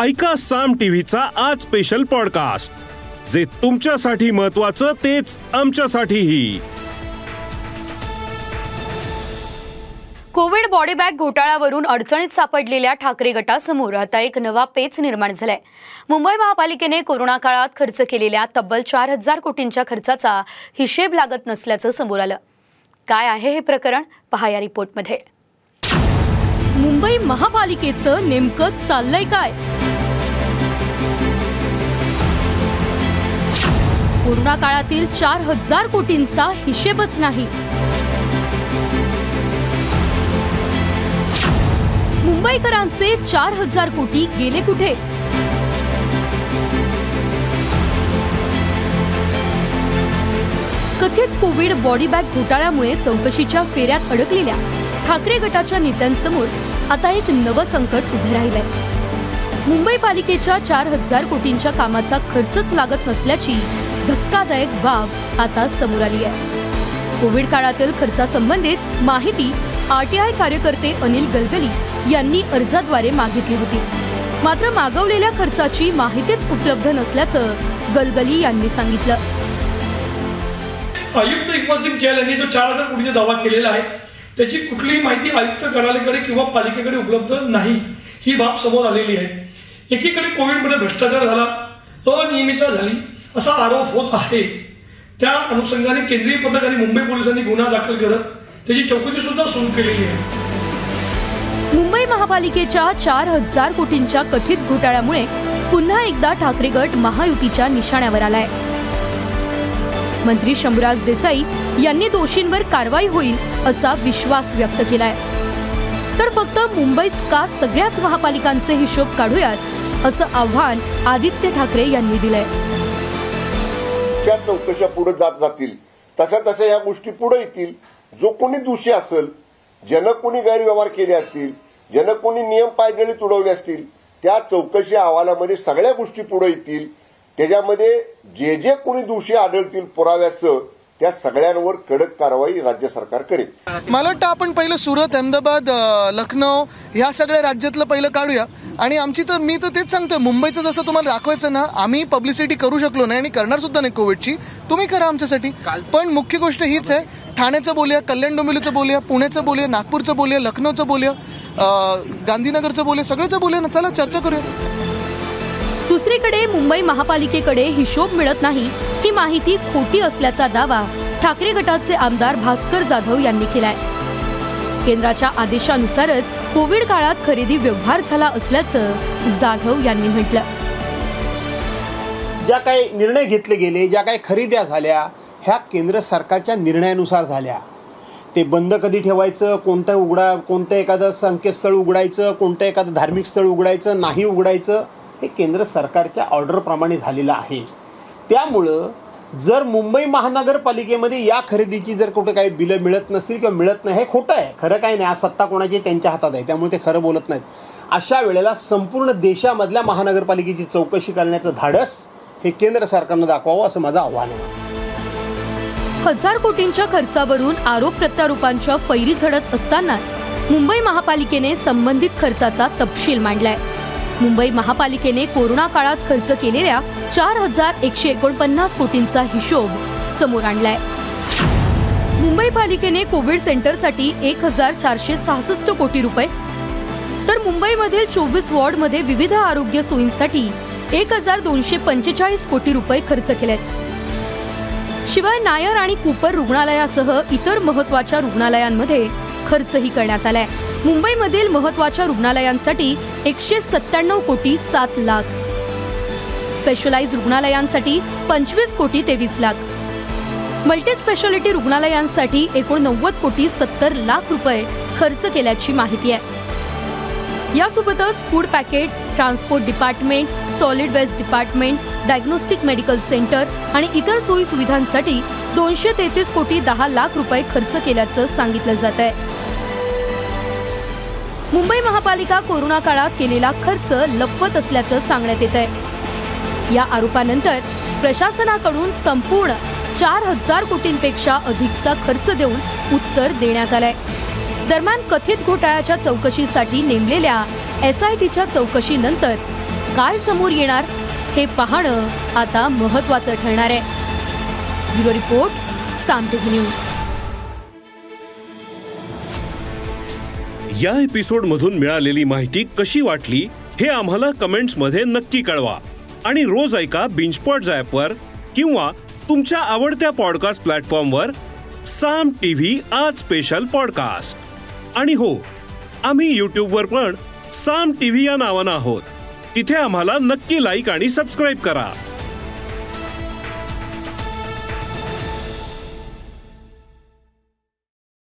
ऐका साम टीव्हीचा आज स्पेशल पॉडकास्ट जे तुमच्यासाठी महत्वाचं तेच आमच्यासाठीही. कोविड बॉडी बॅग घोटाळ्यावरून अडचणीत सापडलेल्या ठाकरे गटासमोर आता एक नवा पेच निर्माण झालाय. मुंबई महापालिकेने कोरोना काळात खर्च केलेल्या तब्बल चार हजार कोटींच्या खर्चाचा हिशेब लागत नसल्याचं समोर आलं. काय आहे हे प्रकरण? पहा या रिपोर्टमध्ये मुंबई महापालिकेचं नेमकं चाललंय काय? कोरोना काळातील चार हजार कोटींचा हिशेबच नाही. मुंबईकरांचे चार हजार कोटी गेले कुठे? कथित कोविड बॉडी बॅग घोटाळ्यामुळे चौकशीच्या फेऱ्यात अडकलेल्या ठाकरे गटाच्या नेत्यांसमोर आता एक नवं संकट उभं राहिलंय. मुंबई पालिकेच्या चार हजार कोटींच्या कामाचा खर्चच लागत नसल्याची धक्कादायक बाब आता समोर आली आहे. कोविड काळातील खर्चासंबंधित माहिती आरटीआय कार्यकर्ते अनिल गलगली यांनी अर्जाद्वारे मागितली होती. मात्र मागवलेल्या खर्चाची माहितीच उपलब्ध नसल्याचं गलगली यांनी सांगितलं. आयुक्त इक्बाल सिंग चहल यांनी जो चार हजार कोटीचा दावा केलेला आहे त्याची कुठलीही माहिती आयुक्त कार्यालयाकडे किंवा पालिकेकडे उपलब्ध नाही. ही बाब समोर आलेली आहे. एकीकडे कोविडमध्ये भ्रष्टाचार झाला अनियमितता झाली असा आरोप होत आहे. त्या अनुषंगाने केंद्रीय पथक आणि मुंबई पोलिसांनी गुन्हा दाखल करत त्याची चौकशी सुद्धा सुरू केलेली आहे. मुंबई महापालिकेच्या चार हजार कोटींच्या कथित घोटाळ्यामुळे पुन्हा एकदा ठाकरे गट महायुतीच्या निशाण्यावर आलाय. मंत्री शंभूराज देसाई यांनी दोषींवर कारवाई होईल असा विश्वास व्यक्त केलाय. तर फक्त मुंबईच का सगळ्याच महापालिकांचे हिशोब काढूयात असं आव्हान आदित्य ठाकरे यांनी दिलंय. ज्या चौकशा पुढे जात जातील तशा तशा या गोष्टी पुढे येतील. जो कोणी दोषी असेल ज्यानं कोणी गैरव्यवहार केले असतील ज्यानं कोणी नियम पायदळी तुडवले असतील त्या चौकशी अहवालामध्ये सगळ्या गोष्टी पुढे येतील. त्याच्यामध्ये जे जे कोणी दोषी आढळतील पुराव्याचं त्या सगळ्यांवर कडक कारवाई राज्य सरकार करेल. मला वाटतं आपण पहिलं सुरत अहमदाबाद लखनौ ह्या सगळ्या राज्यातलं पहिलं काढूया. आणि आमची तर मी तर तेच सांगतोय मुंबईचं जसं तुम्हाला दाखवायचं ना आम्ही पब्लिसिटी करू शकलो नाही आणि करणार सुद्धा नाही कोविडची. तुम्ही करा आमच्यासाठी. पण मुख्य गोष्ट हीच आहे ठाण्याचं बोलूया कल्याण डोंबिवलीचं बोलूया पुण्याचं बोलूया नागपूरचं बोलूया लखनौचं बोलूया गांधीनगरचं बोलूया सगळ्याचं बोलूया ना चला चर्चा करूया. दुसरीकडे मुंबई महापालिकेकडे हिशोब मिळत नाही ही माहिती खोटी असल्याचा दावा ठाकरे गटाचे आमदार भास्कर जाधव यांनी केलाय. केंद्राच्या आदेशानुसारच कोविड काळात खरेदी व्यवहार झाला असल्याचं जाधव यांनी म्हटलं. ज्या काही निर्णय घेतले गेले ज्या काही खरेद्या झाल्या ह्या केंद्र सरकारच्या निर्णयानुसार झाल्या. ते बंद कधी ठेवायचं कोणतं उघडा कोणतं एखादं संकेतस्थळ उघडायचं कोणतं एखादं धार्मिक स्थळ उघडायचं नाही उघडायचं हे केंद्र सरकारच्या ऑर्डरप्रमाणे झालेलं आहे. त्यामुळं जर मुंबई महानगरपालिकेमध्ये या खरेदीची जर कुठे काही बिलं मिळत नसतील किंवा मिळत नाही हे खोटं आहे. खरं काही नाही आज सत्ता कोणाची त्यांच्या हातात आहे. त्यामुळे ते खरं बोलत नाहीत. अशा वेळेला संपूर्ण देशामधल्या महानगरपालिकेची चौकशी करण्याचं धाडस हे केंद्र सरकारनं दाखवावं असं माझं आव्हान आहे. हजार कोटींच्या खर्चावरून आरोप प्रत्यारोपांच्या फैरी झडत असतानाच मुंबई महापालिकेने संबंधित खर्चाचा तपशील मांडलाय. मुंबई महापालिकेने कोरोना काळात खर्च केलेल्या चार हजार एकशे एकोणपन्नास कोटींचा हिशोब समोर आणलाय. मुंबई पालिकेने कोविड सेंटरसाठी एक हजार चारशे सहासष्ट कोटी रुपये तर मुंबईमधील चोवीस वॉर्डमध्ये विविध आरोग्य सोयींसाठी एक हजार दोनशे पंचेचाळीस कोटी रुपये खर्च केलेत. शिवाय नायर आणि कुपर रुग्णालयासह इतर महत्त्वाच्या रुग्णालयांमध्ये खर्चही करण्यात आलाय. मुंबईमधील महत्त्वाच्या रुग्णालयांसाठी एकशे सत्त्याण्णव कोटी सात लाख. स्पेशलाइज रुग्णालयांसाठी पंचवीस कोटी तेवीस लाख. मल्टीस्पेशालिटी रुग्णालयांसाठी एकोणनव्वद कोटी सत्तर लाख रुपये खर्च केल्याची माहिती आहे. यासोबतच food packets transport department solid waste department diagnostic medical centre आणि इतर सोयी सुविधांसाठी दोनशे तेहतीस कोटी दहा लाख रुपये खर्च केल्याचं सांगितलं जात आहे. मुंबई महापालिका कोरोना काळात केलेला खर्च लपवत असल्याचं सांगण्यात येत आहे. या आरोपानंतर प्रशासनाकडून संपूर्ण चार हजार कोटींपेक्षा अधिकचा खर्च देऊन उत्तर देण्यात आलंय. दरम्यान कथित घोटाळ्याच्या चौकशीसाठी नेमलेल्या एस आय टीच्या चौकशीनंतर काय समोर येणार हे पाहणं आता महत्वाचं ठरणार आहे. Bureau report Saam TV news. या एपिसोड मधून मिळालेली माहिती कशी वाटली हे आम्हाला कमेंट्समध्ये नक्की कळवा. आणि रोज ऐका बिंचपॉट वर किंवा तुमच्या आवडत्या पॉडकास्ट प्लॅटफॉर्मवर साम टीव्ही आज स्पेशल पॉडकास्ट आणि हो आम्ही वर पण साम टीव्ही या नावानं आहोत. तिथे आम्हाला नक्की लाईक आणि सबस्क्राईब करा.